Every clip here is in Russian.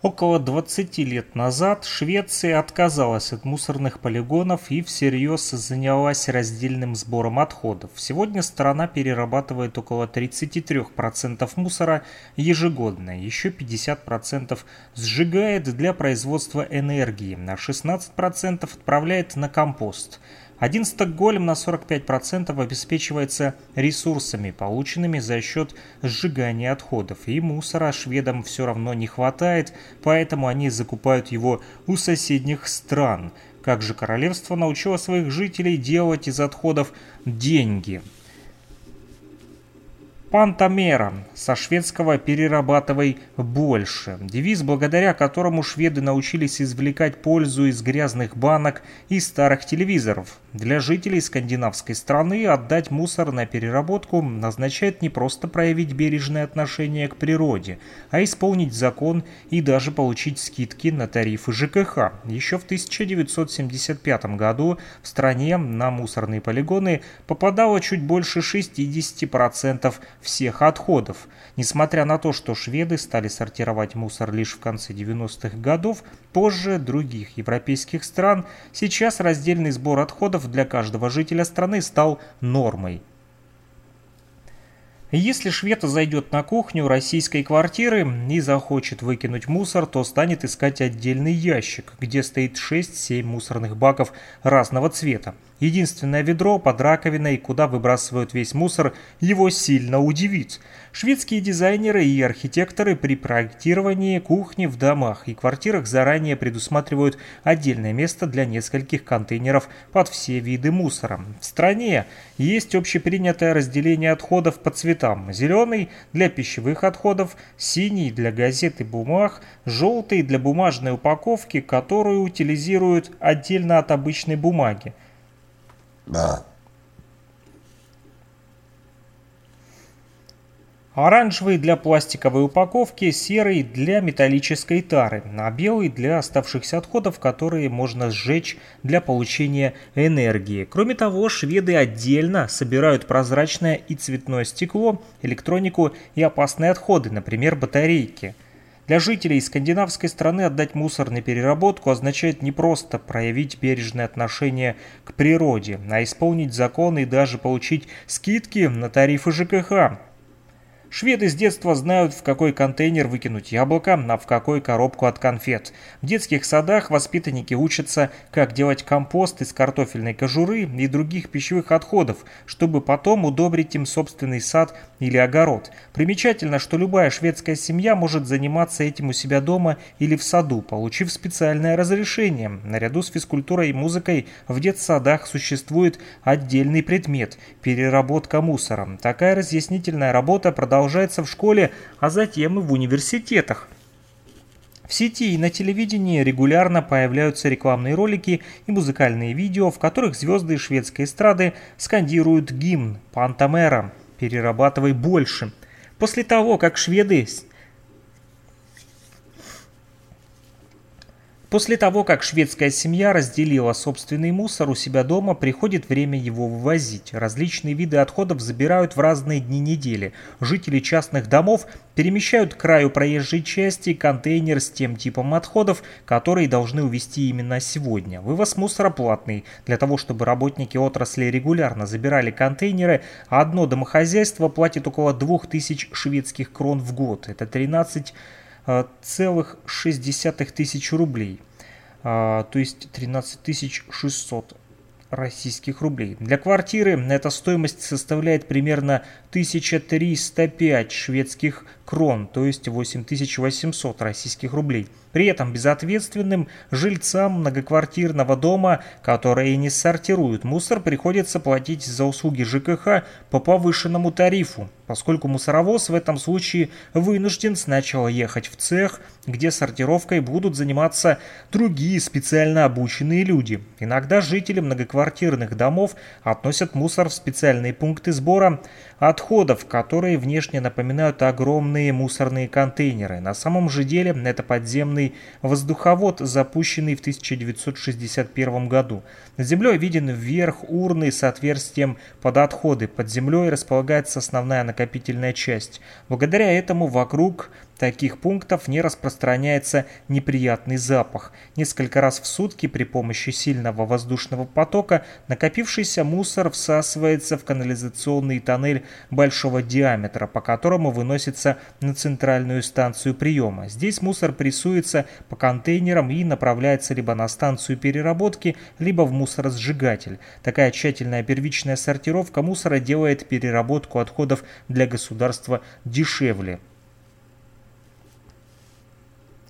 Около 20 лет назад Швеция отказалась от мусорных полигонов и всерьез занялась раздельным сбором отходов. Сегодня страна перерабатывает около 33% мусора ежегодно, еще 50% сжигает для производства энергии, а 16% отправляет на компост – один Стокгольм на 45% обеспечивается ресурсами, полученными за счет сжигания отходов, и мусора шведам все равно не хватает, поэтому они закупают его у соседних стран. Как же королевство научило своих жителей делать из отходов деньги – Пантамера, со шведского «перерабатывай больше». Девиз, благодаря которому шведы научились извлекать пользу из грязных банок и старых телевизоров. Для жителей скандинавской страны отдать мусор на переработку означает не просто проявить бережное отношение к природе, а исполнить закон и даже получить скидки на тарифы ЖКХ. Еще в 1975 году в стране на мусорные полигоны попадало чуть больше 60% всех отходов. Несмотря на то, что шведы стали сортировать мусор лишь в конце 90-х годов, позже других европейских стран, сейчас раздельный сбор отходов для каждого жителя страны стал нормой. Если швед зайдет на кухню российской квартиры и захочет выкинуть мусор, то станет искать отдельный ящик, где стоит 6-7 мусорных баков разного цвета. Единственное ведро под раковиной, куда выбрасывают весь мусор, его сильно удивит. Шведские дизайнеры и архитекторы при проектировании кухни в домах и квартирах заранее предусматривают отдельное место для нескольких контейнеров под все виды мусора. В стране есть общепринятое разделение отходов по цветам. Зеленый для пищевых отходов, синий для газет и бумаг, желтый для бумажной упаковки, которую утилизируют отдельно от обычной бумаги. Да. Оранжевый для пластиковой упаковки, серый для металлической тары, а белый для оставшихся отходов, которые можно сжечь для получения энергии. Кроме того, шведы отдельно собирают прозрачное и цветное стекло, электронику и опасные отходы, например, батарейки – для жителей скандинавской страны отдать мусор на переработку означает не просто проявить бережное отношение к природе, а исполнить законы и даже получить скидки на тарифы ЖКХ. Шведы с детства знают, в какой контейнер выкинуть яблоко, а в какой коробку от конфет. В детских садах воспитанники учатся, как делать компост из картофельной кожуры и других пищевых отходов, чтобы потом удобрить им собственный сад или огород. Примечательно, что любая шведская семья может заниматься этим у себя дома или в саду, получив специальное разрешение. Наряду с физкультурой и музыкой в детсадах существует отдельный предмет – переработка мусора. Такая разъяснительная работа продолжается продолжается в школе, а затем и в университетах. В сети и на телевидении регулярно появляются рекламные ролики и музыкальные видео, в которых звезды шведской эстрады скандируют гимн «Пантамера» «Перерабатывай больше». После того, как шведы После того, как шведская семья разделила собственный мусор у себя дома, приходит время его вывозить. Различные виды отходов забирают в разные дни недели. Жители частных домов перемещают к краю проезжей части контейнер с тем типом отходов, которые должны увезти именно сегодня. Вывоз мусора платный. Для того, чтобы работники отрасли регулярно забирали контейнеры, одно домохозяйство платит около 2000 шведских крон в год. Это 13 целых 60 тысяч рублей, а, то есть 13 600 российских рублей. Для квартиры эта стоимость составляет примерно 1305 шведских крон, то есть 8800 российских рублей. При этом безответственным жильцам многоквартирного дома, которые не сортируют мусор, приходится платить за услуги ЖКХ по повышенному тарифу, поскольку мусоровоз в этом случае вынужден сначала ехать в цех, где сортировкой будут заниматься другие специально обученные люди. Иногда жители многоквартирных домов относят мусор в специальные пункты сбора отходов, которые внешне напоминают огромные мусорные контейнеры. На самом же деле это подземный воздуховод, запущенный в 1961 году. Над землей виден вверх урны с отверстием под отходы. Под землей располагается основная накопительная часть. Благодаря этому вокруг таких пунктов не распространяется неприятный запах. Несколько раз в сутки при помощи сильного воздушного потока накопившийся мусор всасывается в канализационный тоннель большого диаметра, по которому выносится на центральную станцию приема. Здесь мусор прессуется по контейнерам и направляется либо на станцию переработки, либо в мусоросжигатель. Такая тщательная первичная сортировка мусора делает переработку отходов для государства дешевле.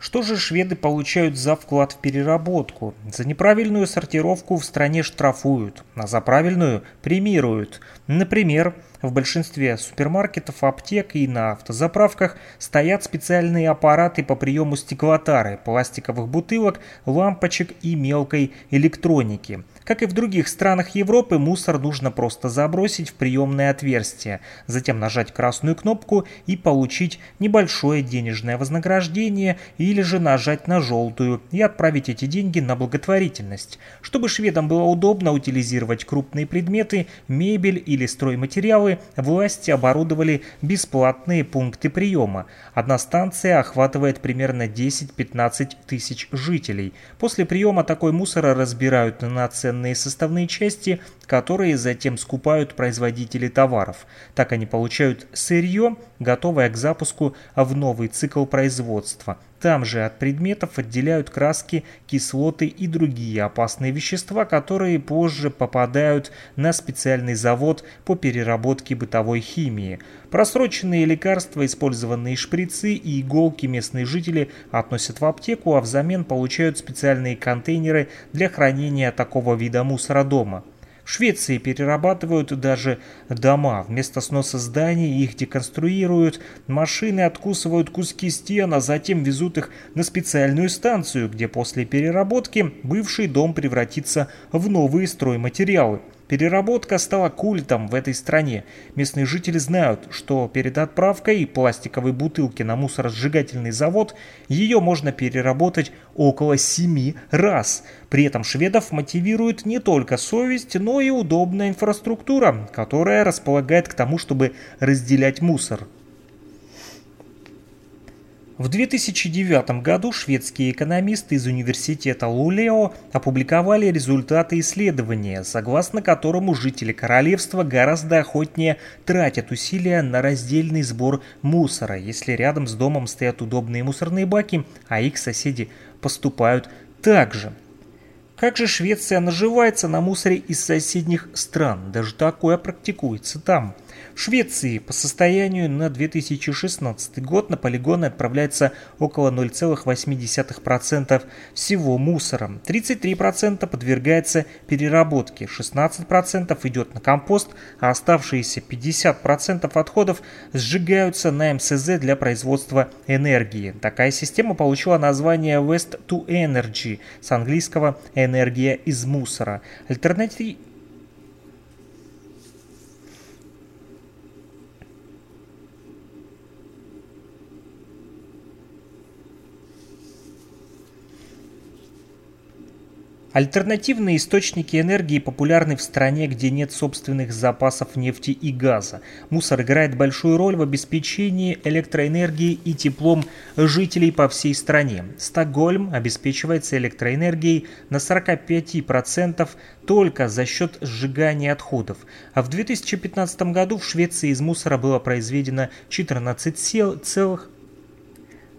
Что же шведы получают за вклад в переработку? За неправильную сортировку в стране штрафуют, а за правильную премируют. Например, в большинстве супермаркетов, аптек и на автозаправках стоят специальные аппараты по приему стеклотары, пластиковых бутылок, лампочек и мелкой электроники. Как и в других странах Европы, мусор нужно просто забросить в приемное отверстие, затем нажать красную кнопку и получить небольшое денежное вознаграждение или же нажать на желтую и отправить эти деньги на благотворительность. Чтобы шведам было удобно утилизировать крупные предметы, мебель или стройматериалы, власти оборудовали бесплатные пункты приема. Одна станция охватывает примерно 10-15 тысяч жителей. После приема такой мусор разбирают на цены ценные составные части, которые затем скупают производители товаров. Так они получают сырье, готовое к запуску в новый цикл производства. Там же от предметов отделяют краски, кислоты и другие опасные вещества, которые позже попадают на специальный завод по переработке бытовой химии. Просроченные лекарства, использованные шприцы и иголки местные жители относят в аптеку, а взамен получают специальные контейнеры для хранения такого вида мусора дома. В Швеции перерабатывают даже дома. Вместо сноса зданий их деконструируют, машины откусывают куски стен, а затем везут их на специальную станцию, где после переработки бывший дом превратится в новые стройматериалы. Переработка стала культом в этой стране. Местные жители знают, что перед отправкой пластиковой бутылки на мусоросжигательный завод ее можно переработать около 7 раз. При этом шведов мотивирует не только совесть, но и удобная инфраструктура, которая располагает к тому, чтобы разделять мусор. В 2009 году шведские экономисты из университета Лулео опубликовали результаты исследования, согласно которому жители королевства гораздо охотнее тратят усилия на раздельный сбор мусора, если рядом с домом стоят удобные мусорные баки, а их соседи поступают так же. Как же Швеция наживается на мусоре из соседних стран? Даже такое практикуется там – Швеции по состоянию на 2016 год на полигоны отправляется около 0,8% всего мусора. 33% подвергается переработке, 16% идет на компост, а оставшиеся 50% отходов сжигаются на МСЗ для производства энергии. Такая система получила название West to Energy с английского «энергия из мусора». Альтернатив Альтернативные источники энергии популярны в стране, где нет собственных запасов нефти и газа. Мусор играет большую роль в обеспечении электроэнергией и теплом жителей по всей стране. Стокгольм обеспечивается электроэнергией на 45% только за счет сжигания отходов. А в 2015 году в Швеции из мусора было произведено 14,5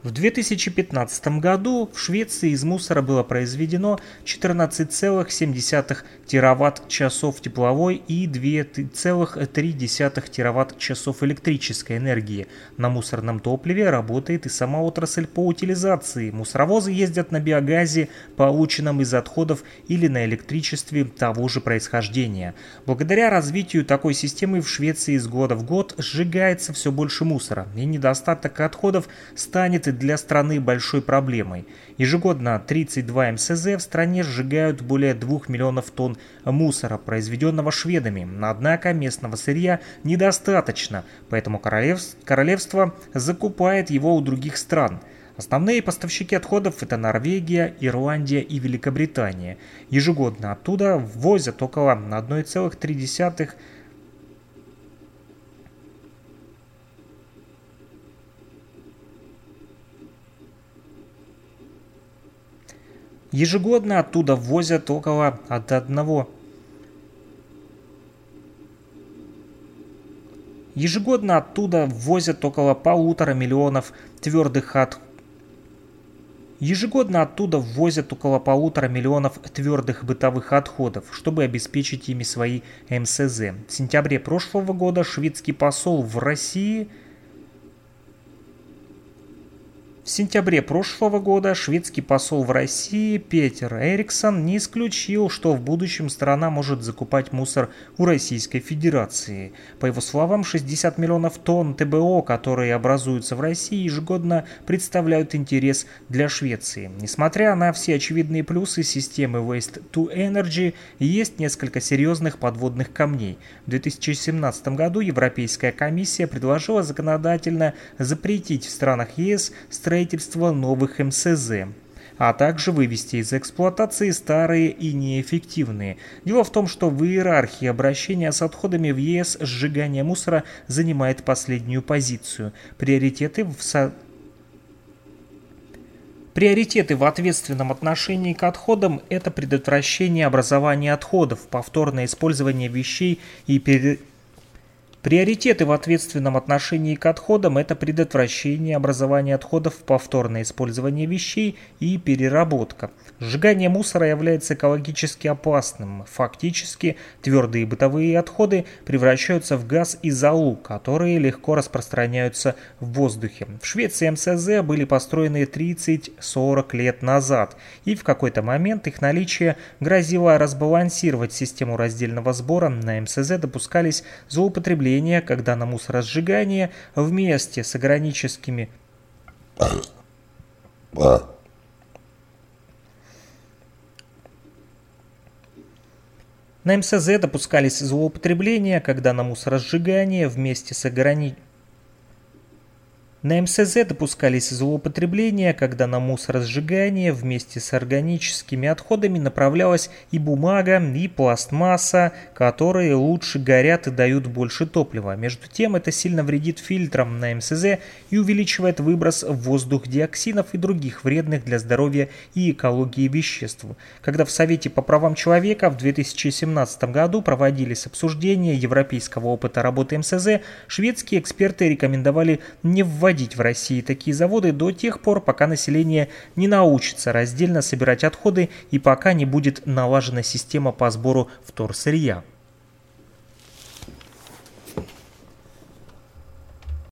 в 2015 году в Швеции из мусора было произведено 14,7 тераватт-часов тепловой и 2,3 тераватт-часов электрической энергии. На мусорном топливе работает и сама отрасль по утилизации. Мусоровозы ездят на биогазе, полученном из отходов или на электричестве того же происхождения. Благодаря развитию такой системы в Швеции из года в год сжигается все больше мусора, и недостаток отходов станет для страны большой проблемой. Ежегодно 32 МСЗ в стране сжигают более 2 миллионов тонн мусора, произведенного шведами. Однако местного сырья недостаточно, поэтому королевство закупает его у других стран. Основные поставщики отходов это Норвегия, Ирландия и Великобритания. Ежегодно оттуда ввозят около 1,3 Ежегодно оттуда ввозят около от одного Ежегодно оттуда ввозят около полутора миллионов твердых от... Ежегодно оттуда ввозят около полутора миллионов твердых бытовых отходов, чтобы обеспечить ими свои МСЗ. В сентябре прошлого года шведский посол в России – в сентябре прошлого года шведский посол в России Петер Эриксон не исключил, что в будущем страна может закупать мусор у Российской Федерации. По его словам, 60 миллионов тонн ТБО, которые образуются в России, ежегодно представляют интерес для Швеции. Несмотря на все очевидные плюсы системы Waste to Energy, есть несколько серьезных подводных камней. В 2017 году Европейская комиссия предложила законодательно запретить в странах ЕС строительства новых МСЗ а также вывести из эксплуатации старые и неэффективные. Дело в том, что в иерархии обращения с отходами в ЕС сжигание мусора занимает последнюю позицию. Приоритеты в со... Приоритеты в ответственном отношении к отходам – это предотвращение образования отходов, повторное использование вещей и пере... Приоритеты в ответственном отношении к отходам – это предотвращение образования отходов, повторное использование вещей и переработка. Сжигание мусора является экологически опасным. Фактически, твердые бытовые отходы превращаются в газ и золу, которые легко распространяются в воздухе. В Швеции МСЗ были построены 30-40 лет назад, и в какой-то момент их наличие грозило разбалансировать систему раздельного сбора. На МСЗ допускались злоупотребления, когда на мусоросжигание вместе с органическими На МСЗ допускались злоупотребления, когда на мусоросжигание вместе с ограничением на МСЗ допускались злоупотребления, когда на мусоросжигание вместе с органическими отходами направлялась и бумага, и пластмасса, которые лучше горят и дают больше топлива. Между тем, это сильно вредит фильтрам на МСЗ и увеличивает выброс в воздух диоксинов и других вредных для здоровья и экологии веществ. Когда в Совете по правам человека в 2017 году проводились обсуждения европейского опыта работы МСЗ, шведские эксперты рекомендовали не вводить вводить в России такие заводы до тех пор, пока население не научится раздельно собирать отходы и пока не будет налажена система по сбору вторсырья.